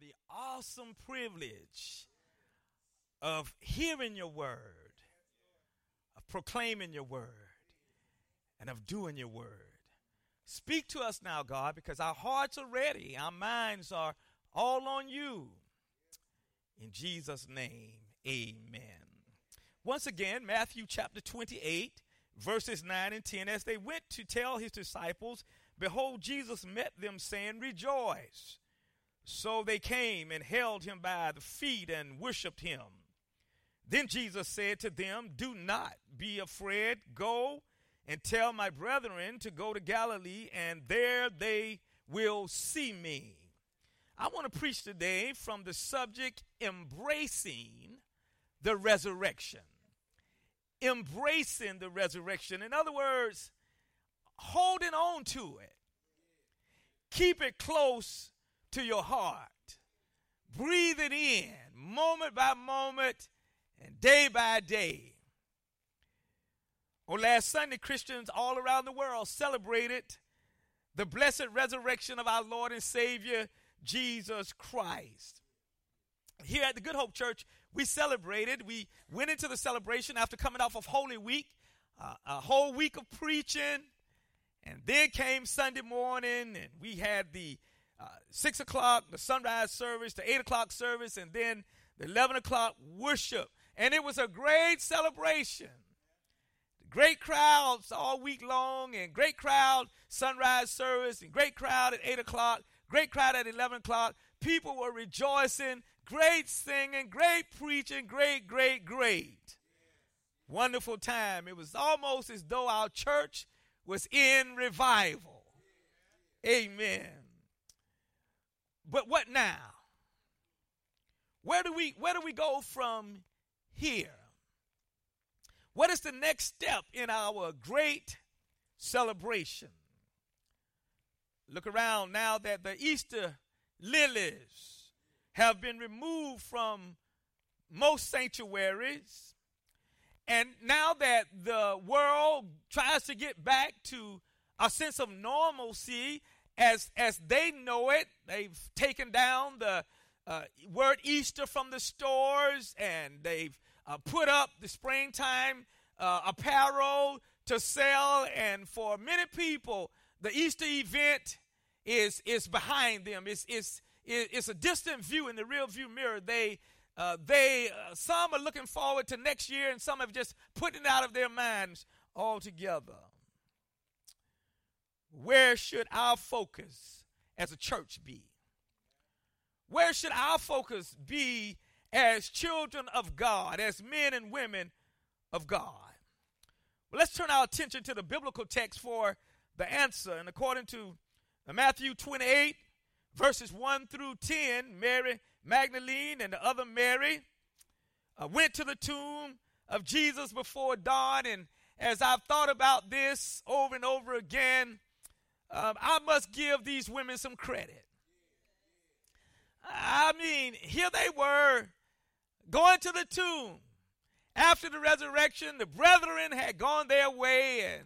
the awesome privilege of hearing your word, of proclaiming your word, and of doing your word. Speak to us now, God, because our hearts are ready, our minds are all on you. In Jesus' name, amen. Once again, Matthew chapter 28, verses 9 and 10. As they went to tell his disciples, behold, Jesus met them, saying, Rejoice. So they came and held him by the feet and worshiped him. Then Jesus said to them, Do not be afraid. Go and tell my brethren to go to Galilee, and there they will see me. I want to preach today from the subject embracing the resurrection. Embracing the resurrection. In other words, holding on to it. Keep it close to your heart. Breathe it in moment by moment and day by day. On last Sunday, Christians all around the world celebrated the blessed resurrection of our Lord and Savior, Jesus Christ. Here at the Good Hope Church, we celebrated. We went into the celebration after coming off of Holy Week, uh, a whole week of preaching. And then came Sunday morning, and we had the uh, 6 o'clock, the sunrise service, the 8 o'clock service, and then the 11 o'clock worship. And it was a great celebration. Great crowds all week long, and great crowd sunrise service, and great crowd at 8 o'clock, great crowd at 11 o'clock. People were rejoicing, great singing, great preaching, great, great, great. Wonderful time. It was almost as though our church was in revival. Amen. But what now? Where do we where do we go from here? What is the next step in our great celebration? Look around now that the Easter lilies have been removed from most sanctuaries. And now that the world tries to get back to a sense of normalcy as as they know it. They've taken down the uh, word Easter from the stores, and they've uh, put up the springtime uh, apparel to sell. And for many people, the Easter event is is behind them. It's it's it's a distant view in the rear view mirror. They uh, they uh, some are looking forward to next year, and some have just put it out of their minds altogether. Where should our focus as a church be? Where should our focus be as children of God, as men and women of God? Well, let's turn our attention to the biblical text for the answer. And according to Matthew 28, verses 1 through 10, Mary Magdalene and the other Mary uh, went to the tomb of Jesus before dawn. And as I've thought about this over and over again, um, I must give these women some credit. I mean, here they were going to the tomb. After the resurrection, the brethren had gone their way, and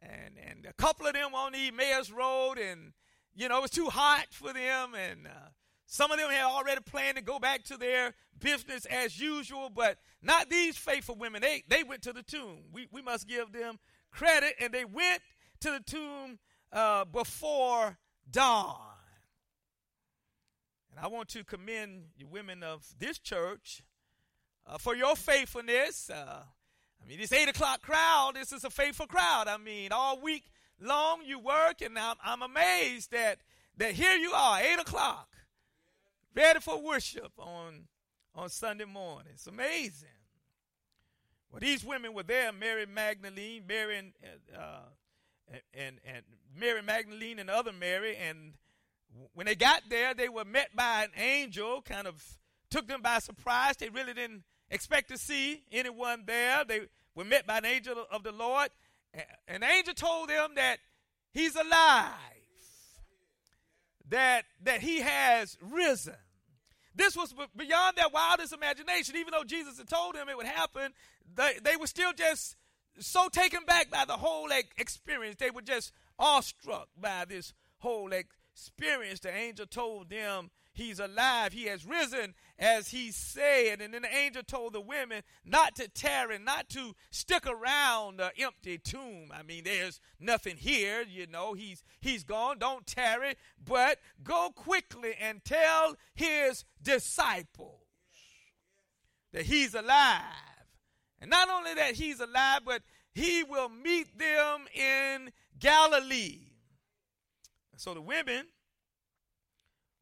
and and a couple of them on the Emmaus Road, and you know it was too hot for them, and uh, some of them had already planned to go back to their business as usual, but not these faithful women. They they went to the tomb. We we must give them credit, and they went to the tomb uh, before dawn. And I want to commend you women of this church uh, for your faithfulness. Uh, I mean, this 8 o'clock crowd, this is a faithful crowd. I mean, all week long you work, and I'm, I'm amazed that, that here you are, 8 o'clock, ready for worship on, on Sunday morning. It's amazing. Well, these women were there Mary Magdalene, Mary and, uh, and, and Mary Magdalene and other Mary. And when they got there, they were met by an angel, kind of took them by surprise. They really didn't expect to see anyone there. They were met by an angel of the Lord. An angel told them that he's alive, that, that he has risen. This was beyond their wildest imagination. Even though Jesus had told them it would happen, they, they were still just so taken back by the whole experience. They were just awestruck by this whole experience. The angel told them he's alive. He has risen as he said. And then the angel told the women not to tarry, not to stick around the empty tomb. I mean, there's nothing here, you know. He's he's gone. Don't tarry, but go quickly and tell his disciples that he's alive. And not only that he's alive, but he will meet them in Galilee. So the women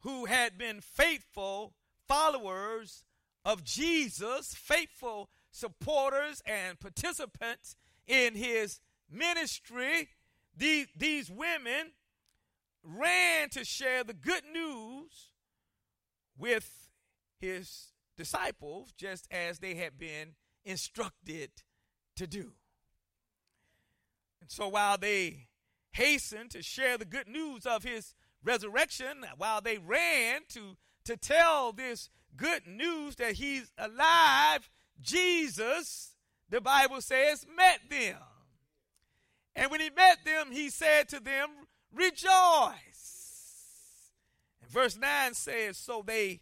who had been faithful followers of Jesus, faithful supporters and participants in his ministry, these, these women ran to share the good news with his disciples, just as they had been instructed to do. And so while they hastened to share the good news of his resurrection, while they ran to, to tell this good news that he's alive, Jesus, the Bible says, met them. And when he met them, he said to them, Rejoice. And verse 9 says, So they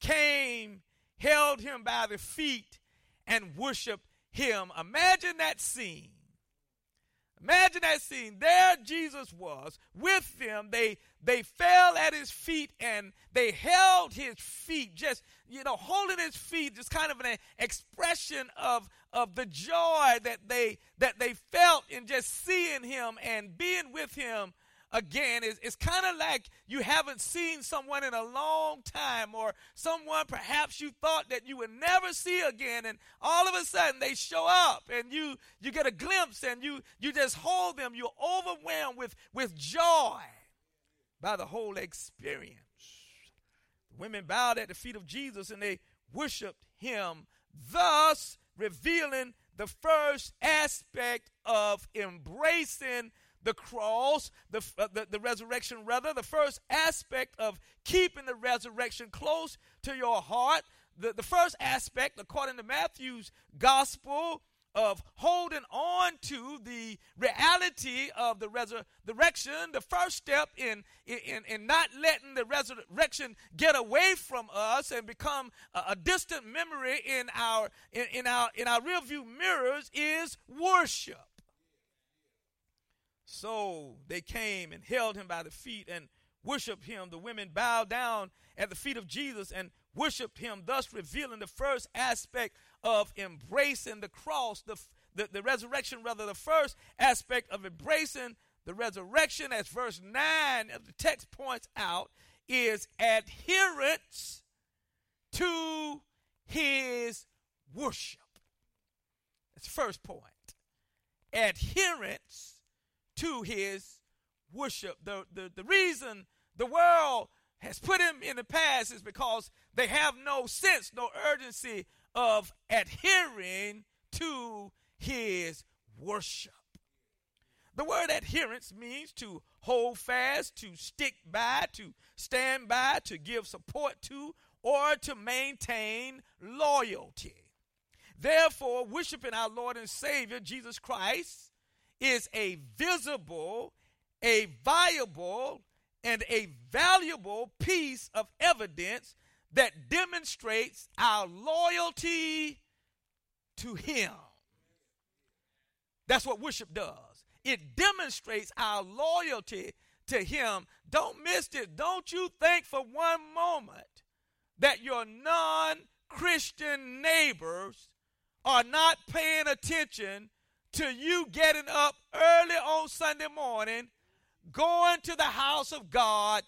came, held him by the feet, and worshiped him. Imagine that scene. Imagine that scene. There Jesus was with them. They they fell at his feet and they held his feet, just you know, holding his feet, just kind of an expression of of the joy that they that they felt in just seeing him and being with him again is it's kind of like you haven't seen someone in a long time or someone perhaps you thought that you would never see again and all of a sudden they show up and you you get a glimpse and you you just hold them. You're overwhelmed with with joy by the whole experience. The women bowed at the feet of Jesus and they worshiped him thus revealing the first aspect of embracing the cross, the, uh, the, the resurrection, rather, the first aspect of keeping the resurrection close to your heart. The, the first aspect, according to Matthew's gospel, of holding on to the reality of the resurrection, the first step in, in, in not letting the resurrection get away from us and become a, a distant memory in our in, in our in our rearview mirrors is worship. So they came and held him by the feet and worshiped him. The women bowed down at the feet of Jesus and worshiped him, thus revealing the first aspect of embracing the cross, the, the, the resurrection, rather, the first aspect of embracing the resurrection, as verse 9 of the text points out, is adherence to his worship. That's the first point. Adherence to his worship. The, the, the reason the world has put him in the past is because they have no sense, no urgency of adhering to his worship. The word adherence means to hold fast, to stick by, to stand by, to give support to, or to maintain loyalty. Therefore, worshiping our Lord and Savior Jesus Christ is a visible, a viable, and a valuable piece of evidence that demonstrates our loyalty to Him. That's what worship does. It demonstrates our loyalty to Him. Don't miss it. Don't you think for one moment that your non Christian neighbors are not paying attention to you getting up early on Sunday morning, going to the house of God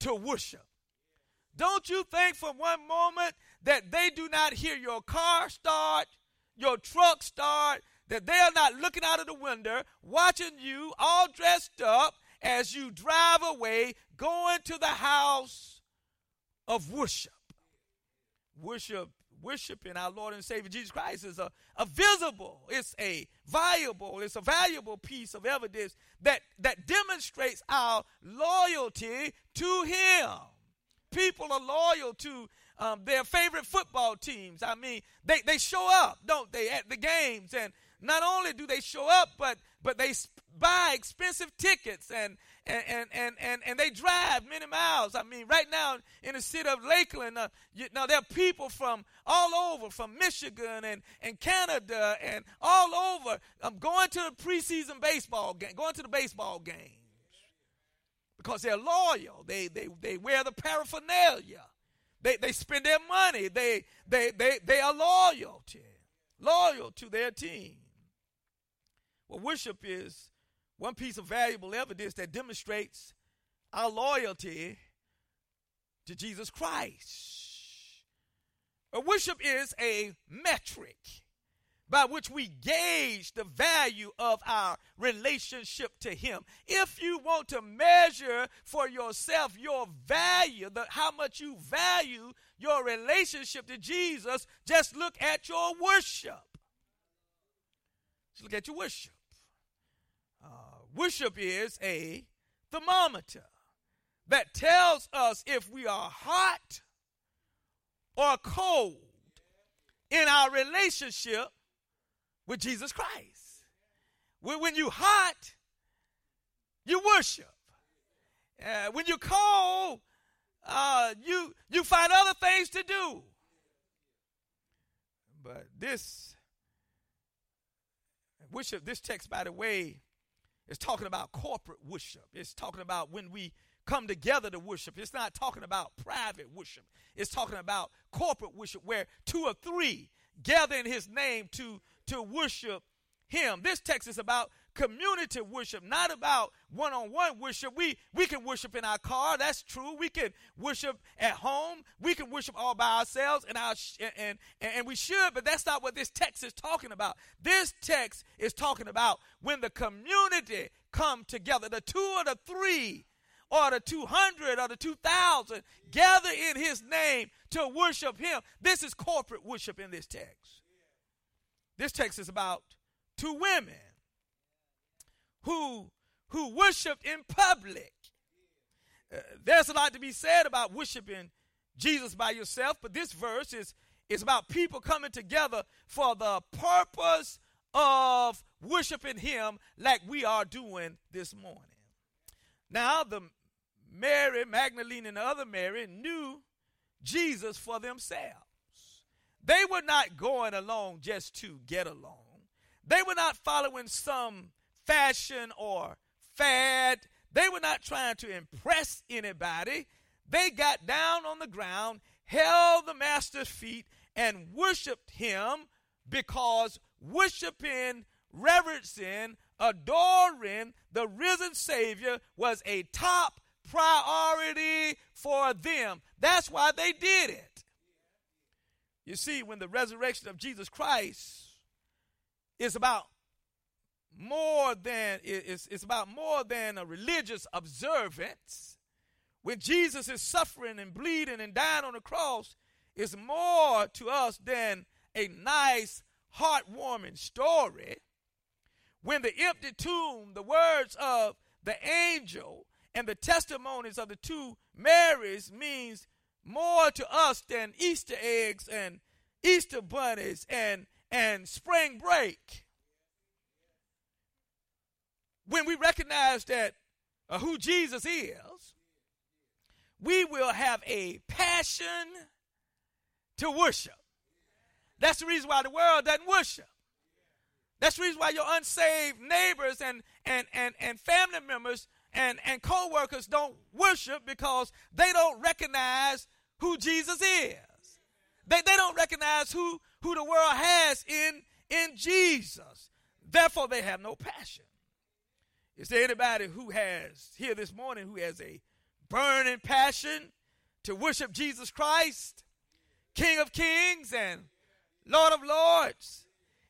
to worship. Don't you think for one moment that they do not hear your car start, your truck start, that they are not looking out of the window, watching you all dressed up as you drive away, going to the house of worship. Worship worshiping our Lord and Savior Jesus Christ is a, a visible, it's a viable, it's a valuable piece of evidence that, that demonstrates our loyalty to Him. People are loyal to um, their favorite football teams. I mean, they, they show up, don't they, at the games. And not only do they show up, but but they buy expensive tickets and and, and, and, and, and they drive many miles. I mean, right now in the city of Lakeland, uh, you know, there are people from all over, from Michigan and, and Canada and all over, um, going to the preseason baseball game, going to the baseball games because they're loyal. They, they, they wear the paraphernalia. They, they spend their money. They, they, they, they are loyal to, loyal to their team. Well, worship is one piece of valuable evidence that demonstrates our loyalty to Jesus Christ. A worship is a metric by which we gauge the value of our relationship to Him. If you want to measure for yourself your value, the, how much you value your relationship to Jesus, just look at your worship. Just look at your worship. Worship is a thermometer that tells us if we are hot or cold in our relationship with Jesus Christ. When you hot, you worship. Uh, when you cold, uh, you you find other things to do. But this worship, this text, by the way, it's talking about corporate worship. It's talking about when we come together to worship. It's not talking about private worship. It's talking about corporate worship where two or three gather in his name to, to worship him. This text is about community worship, not about one on one worship. We, we can worship in our car, that's true. We can worship at home. We can worship all by ourselves, and, our, and, and, and we should, but that's not what this text is talking about. This text is talking about when the community come together, the two or the three or the 200 or the 2,000 gather in his name to worship him. This is corporate worship in this text. This text is about two women who who worshiped in public. Uh, there's a lot to be said about worshiping Jesus by yourself, but this verse is is about people coming together for the purpose of worshiping him like we are doing this morning. Now, the Mary, Magdalene, and the other Mary knew Jesus for themselves. They were not going along just to get along. They were not following some fashion or fad. They were not trying to impress anybody. They got down on the ground, held the master's feet, and worshiped him because worshiping, reverencing, adoring the risen Savior was a top priority for them. That's why they did it. You see, when the resurrection of Jesus Christ is about more than it's, it's about more than a religious observance. When Jesus is suffering and bleeding and dying on the cross, it's more to us than a nice, heartwarming story. When the empty tomb, the words of the angel, and the testimonies of the two Marys means more to us than Easter eggs and Easter bunnies and, and spring break when we recognize that uh, who Jesus is, we will have a passion to worship. That's the reason why the world doesn't worship. That's the reason why your unsaved neighbors and, and, and, and family members and, and co-workers don't worship because they don't recognize who Jesus is. They, they don't recognize who, who the world has in, in Jesus. Therefore, they have no passion. Is there anybody who has, here this morning, who has a burning passion to worship Jesus Christ, King of Kings and Lord of Lords?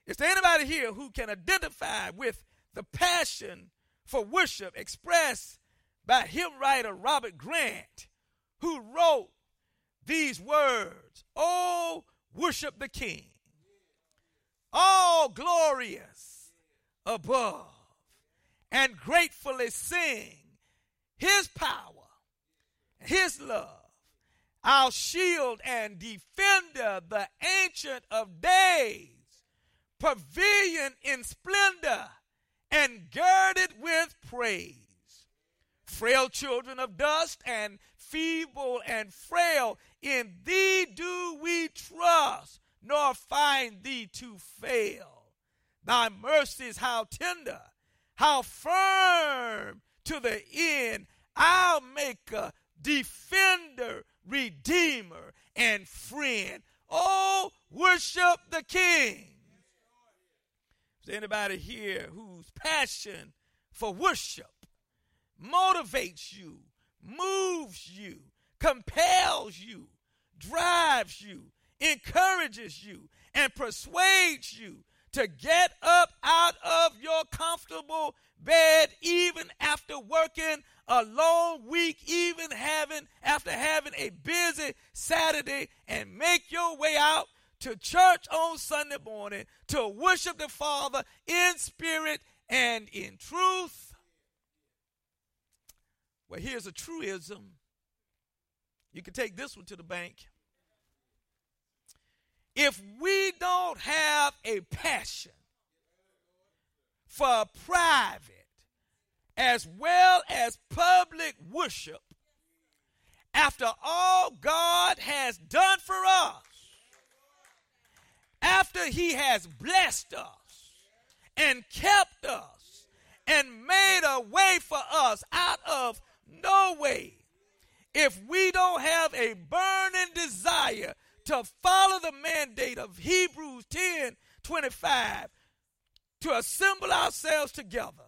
Is there anybody here who can identify with the passion for worship expressed by hymn writer Robert Grant, who wrote these words Oh, worship the King, all glorious above and gratefully sing his power, his love, our shield and defender, the ancient of days, pavilion in splendor and girded with praise. frail children of dust and feeble and frail. In thee do we trust, nor find thee to fail. Thy mercies, how tender, how firm to the end. Our maker, defender, redeemer, and friend. Oh, worship the King. Is there anybody here whose passion for worship motivates you, moves you, compels you, drives you, encourages you, and persuades you to get up out of your comfortable bed even after working a long week, even having after having a busy Saturday, and make your way out to church on Sunday morning to worship the Father in spirit and in truth. Well, here's a truism. You can take this one to the bank. If we don't have a passion for private as well as public worship, after all God has done for us, after He has blessed us and kept us and made a way for us out of no way, if we don't have a burning desire to follow the mandate of Hebrews 10 25 to assemble ourselves together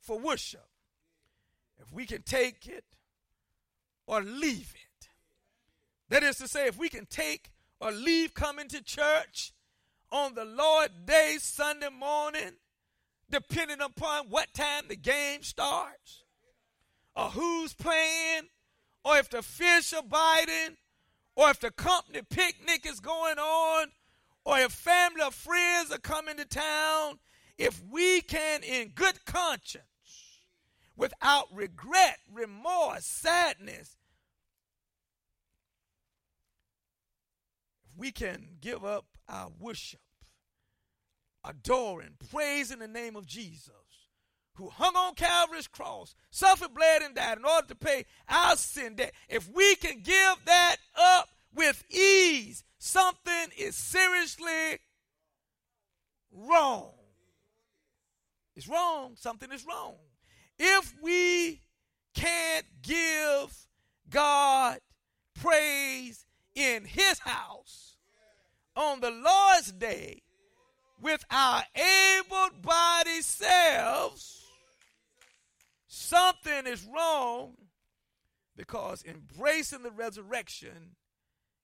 for worship, if we can take it or leave it. That is to say, if we can take or leave coming to church on the Lord day, Sunday morning, depending upon what time the game starts, or who's playing, or if the fish are biting, or if the company picnic is going on, or if family or friends are coming to town, if we can, in good conscience, without regret, remorse, sadness, if we can give up our worship, adoring, praising the name of Jesus, who hung on Calvary's cross, suffered, bled, and died in order to pay our sin debt. If we can give that up with ease, something is seriously wrong. It's wrong. Something is wrong. If we can't give God praise in his house on the Lord's day with our able bodied selves, something is wrong because embracing the resurrection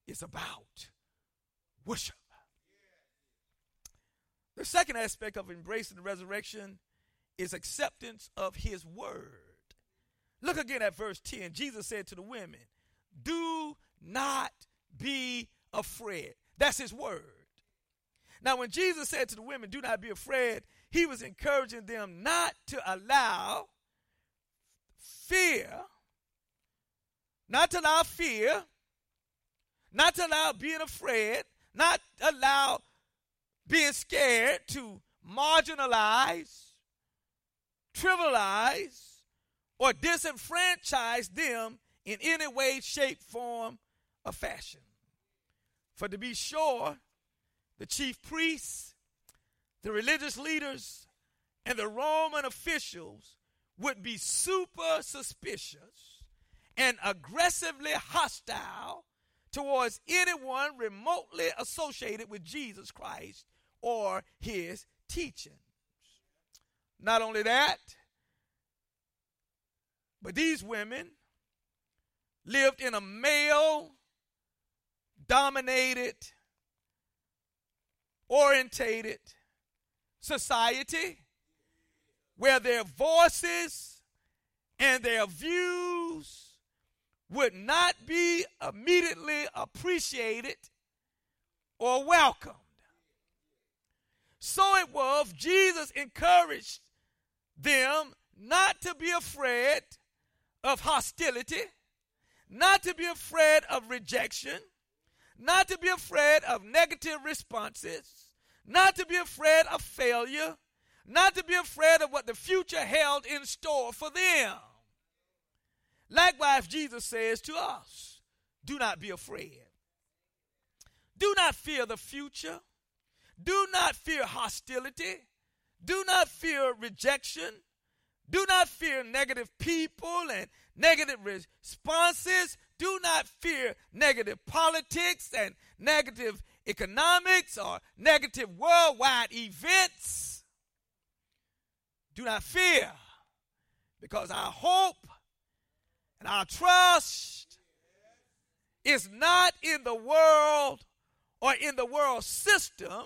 is about worship. The second aspect of embracing the resurrection is acceptance of his word. Look again at verse 10. Jesus said to the women, Do not be afraid. That's his word. Now, when Jesus said to the women, Do not be afraid, he was encouraging them not to allow fear, not to allow fear, not to allow being afraid, not allow being scared to marginalize, trivialize, or disenfranchise them in any way, shape, form, or fashion. For to be sure, the chief priests, the religious leaders, and the Roman officials would be super suspicious and aggressively hostile towards anyone remotely associated with Jesus Christ or his teachings. Not only that, but these women lived in a male dominated, orientated society where their voices and their views would not be immediately appreciated or welcomed. So it was, Jesus encouraged them not to be afraid of hostility, not to be afraid of rejection, not to be afraid of negative responses, not to be afraid of failure, not to be afraid of what the future held in store for them. Likewise, Jesus says to us, do not be afraid. Do not fear the future. Do not fear hostility. Do not fear rejection. Do not fear negative people and negative responses. Do not fear negative politics and negative economics or negative worldwide events. Do not fear because our hope and our trust is not in the world or in the world system.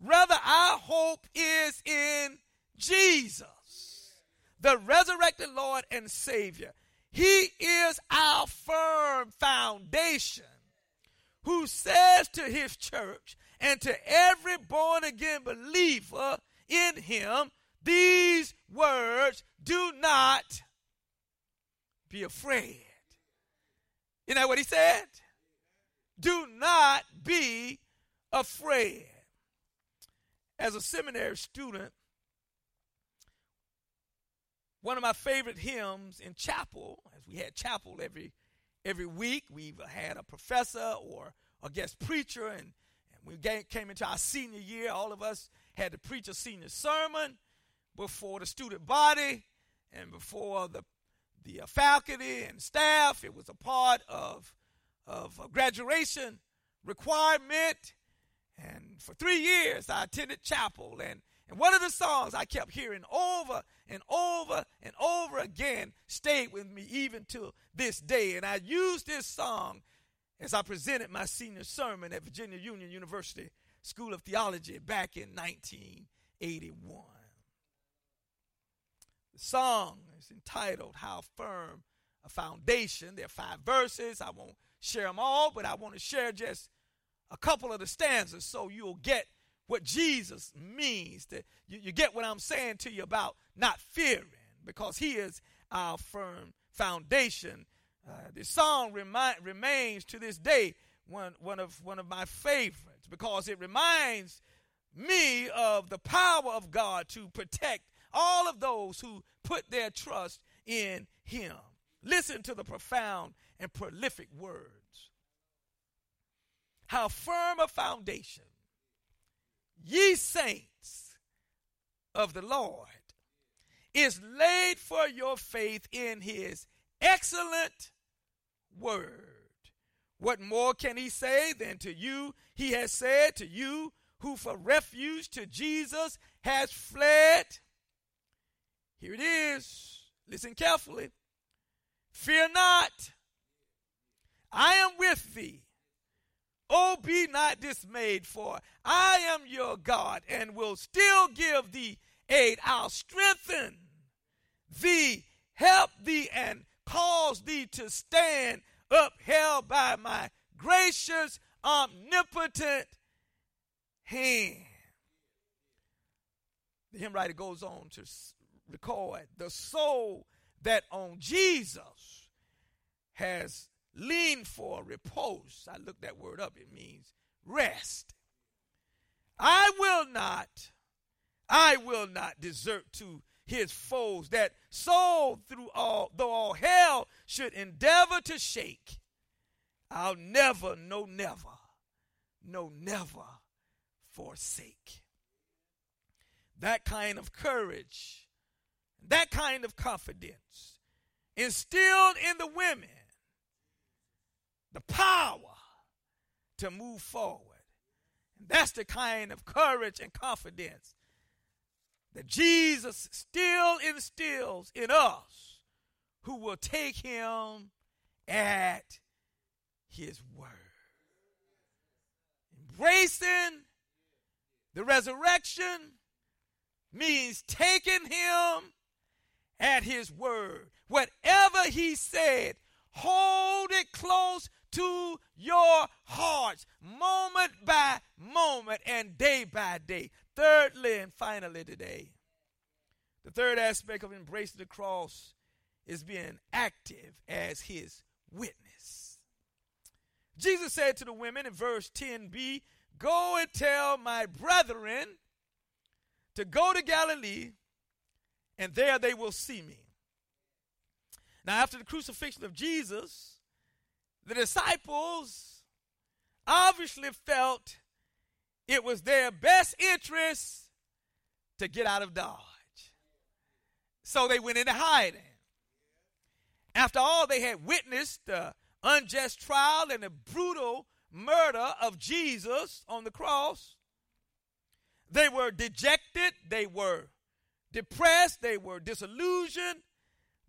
Rather, our hope is in Jesus, the resurrected Lord and Savior. He is our firm foundation who says to his church and to every born again believer in him these words do not be afraid. You know what he said? Do not be afraid. As a seminary student, one of my favorite hymns in chapel, as we had chapel every every week, we had a professor or a guest preacher, and, and we came into our senior year. All of us had to preach a senior sermon before the student body and before the the uh, faculty and staff. It was a part of of a graduation requirement. And for three years, I attended chapel. And, and one of the songs I kept hearing over and over and over again stayed with me even to this day. And I used this song as I presented my senior sermon at Virginia Union University School of Theology back in 1981. The song is entitled How Firm a Foundation. There are five verses. I won't share them all, but I want to share just a couple of the stanzas so you'll get what Jesus means. That you, you get what I'm saying to you about not fearing, because He is our firm foundation. Uh, the song remains to this day one, one, of, one of my favorites because it reminds me of the power of God to protect all of those who put their trust in Him. Listen to the profound and prolific words. How firm a foundation, ye saints of the Lord, is laid for your faith in his excellent word. What more can he say than to you he has said to you who for refuge to Jesus has fled? Here it is. Listen carefully. Fear not. I am with thee. Oh, be not dismayed, for I am your God and will still give thee aid. I'll strengthen thee, help thee, and cause thee to stand upheld by my gracious, omnipotent hand. The hymn writer goes on to record the soul that on Jesus has leaned for repose. I looked that word up, it means rest. I will not, I will not desert to his foes that soul through all, though all hell should endeavor to shake. I'll never, no, never, no, never forsake. That kind of courage that kind of confidence instilled in the women the power to move forward. And that's the kind of courage and confidence that Jesus still instills in us who will take him at his word. Embracing the resurrection means taking him at his word. Whatever he said, hold it close to your hearts, moment by moment and day by day. Thirdly and finally, today, the third aspect of embracing the cross is being active as his witness. Jesus said to the women in verse 10b, Go and tell my brethren to go to Galilee and there they will see me. Now, after the crucifixion of Jesus, the disciples obviously felt it was their best interest to get out of Dodge. So they went into hiding. After all, they had witnessed the unjust trial and the brutal murder of Jesus on the cross. They were dejected, they were depressed, they were disillusioned,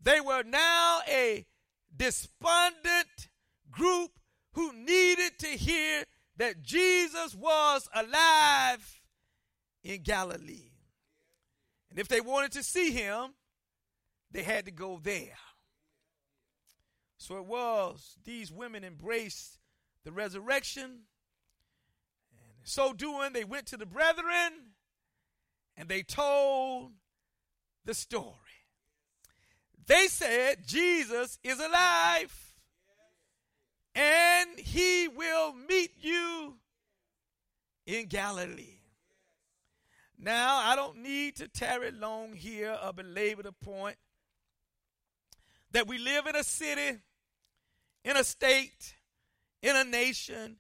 they were now a despondent group who needed to hear that Jesus was alive in Galilee. And if they wanted to see him, they had to go there. So it was, these women embraced the resurrection. And so doing, they went to the brethren and they told the story. They said, Jesus is alive and he will meet you in Galilee. Now, I don't need to tarry long here or belabor the point that we live in a city, in a state, in a nation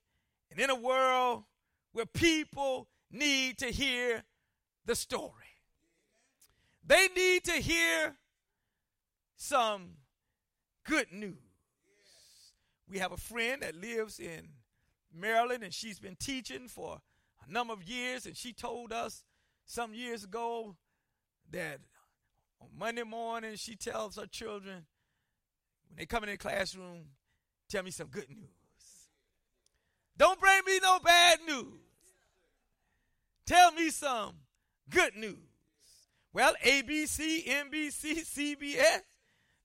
and in a world where people need to hear the story. They need to hear some good news. We have a friend that lives in Maryland and she's been teaching for a number of years, and she told us some years ago that on Monday morning she tells her children when they come in the classroom, tell me some good news. Don't bring me no bad news. Tell me some good news. Well, ABC, NBC, CBS,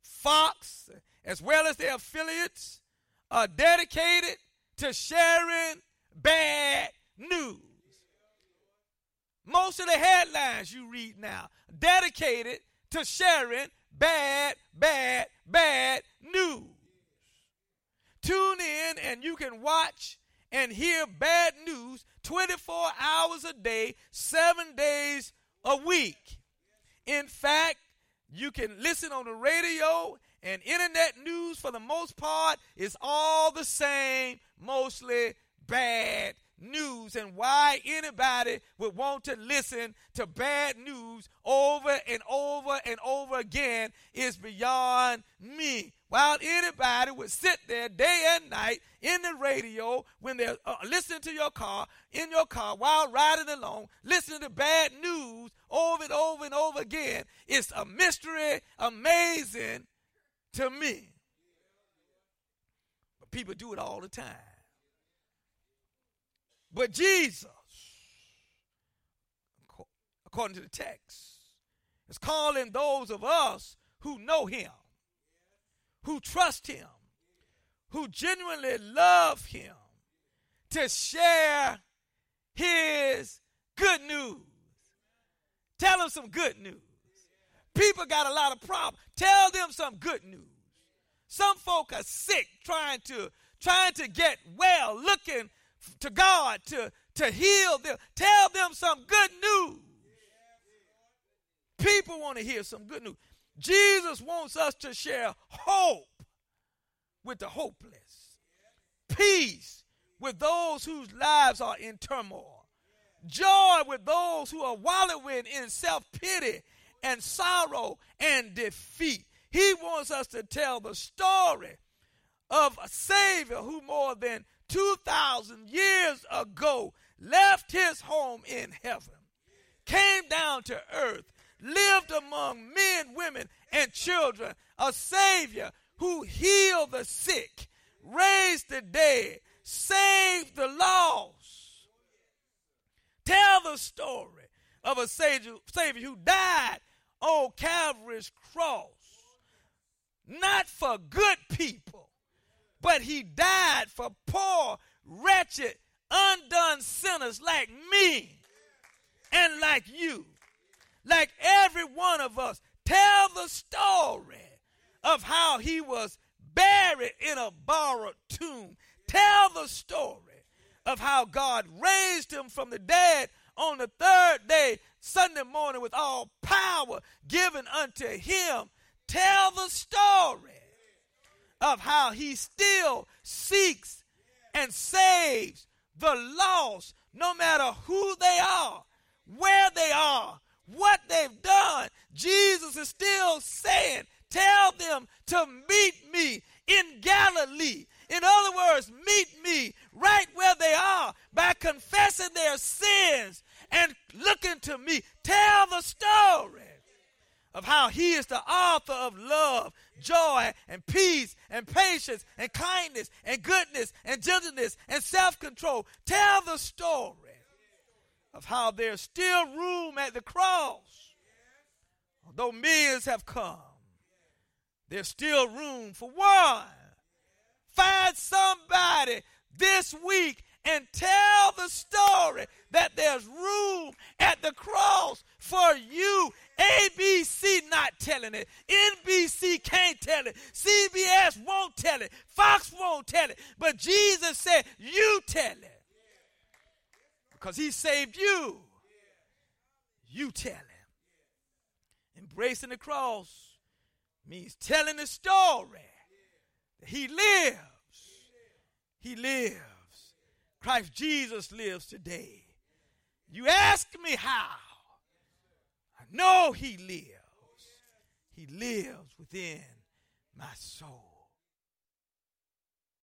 Fox, as well as their affiliates, are dedicated to sharing bad news. Most of the headlines you read now dedicated to sharing bad, bad, bad news. Tune in and you can watch and hear bad news 24 hours a day, seven days a week. In fact, you can listen on the radio and internet news for the most part is all the same, mostly bad news and why anybody would want to listen to bad news over and over and over again is beyond me. While anybody would sit there day and night in the radio when they're uh, listening to your car, in your car, while riding along, listening to bad news over and over and over again, it's a mystery, amazing to me. But people do it all the time. But Jesus, according to the text, is calling those of us who know him, who trust him, who genuinely love him, to share his good news. Tell them some good news. People got a lot of problems. Tell them some good news. Some folk are sick trying to trying to get well, looking to God to, to heal them. Tell them some good news. People want to hear some good news. Jesus wants us to share hope with the hopeless, peace with those whose lives are in turmoil, joy with those who are wallowing in self pity and sorrow and defeat. He wants us to tell the story of a Savior who more than 2,000 years ago left his home in heaven, came down to earth, lived among men, women, and children, a Savior who healed the sick, raised the dead, saved the lost. Tell the story of a Savior, Savior who died on Calvary's cross, not for good people but he died for poor, wretched, undone sinners like me and like you, like every one of us. Tell the story of how he was buried in a borrowed tomb. Tell the story of how God raised him from the dead on the third day, Sunday morning, with all power given unto him. Tell the story of how he still seeks and saves the lost, no matter who they are, where they are, what they've done. Jesus is still saying, Tell them to meet me in Galilee. In other words, meet me right where they are by confessing their sins and looking to me. Tell the story of how he is the author of love, joy, and peace, and patience, and kindness, and goodness, and gentleness, and self control. Tell the story of how there's still room at the cross. Although millions have come, there's still room for one. Find somebody this week and tell the story that there's room at the cross for you. ABC not telling it. NBC can't tell it. CBS won't tell it. Fox won't tell it. But Jesus said, You tell it. Because he saved you. You tell him. Embracing the cross means telling the story he lives. He lives. Christ Jesus lives today. You ask me how. Know he lives. He lives within my soul.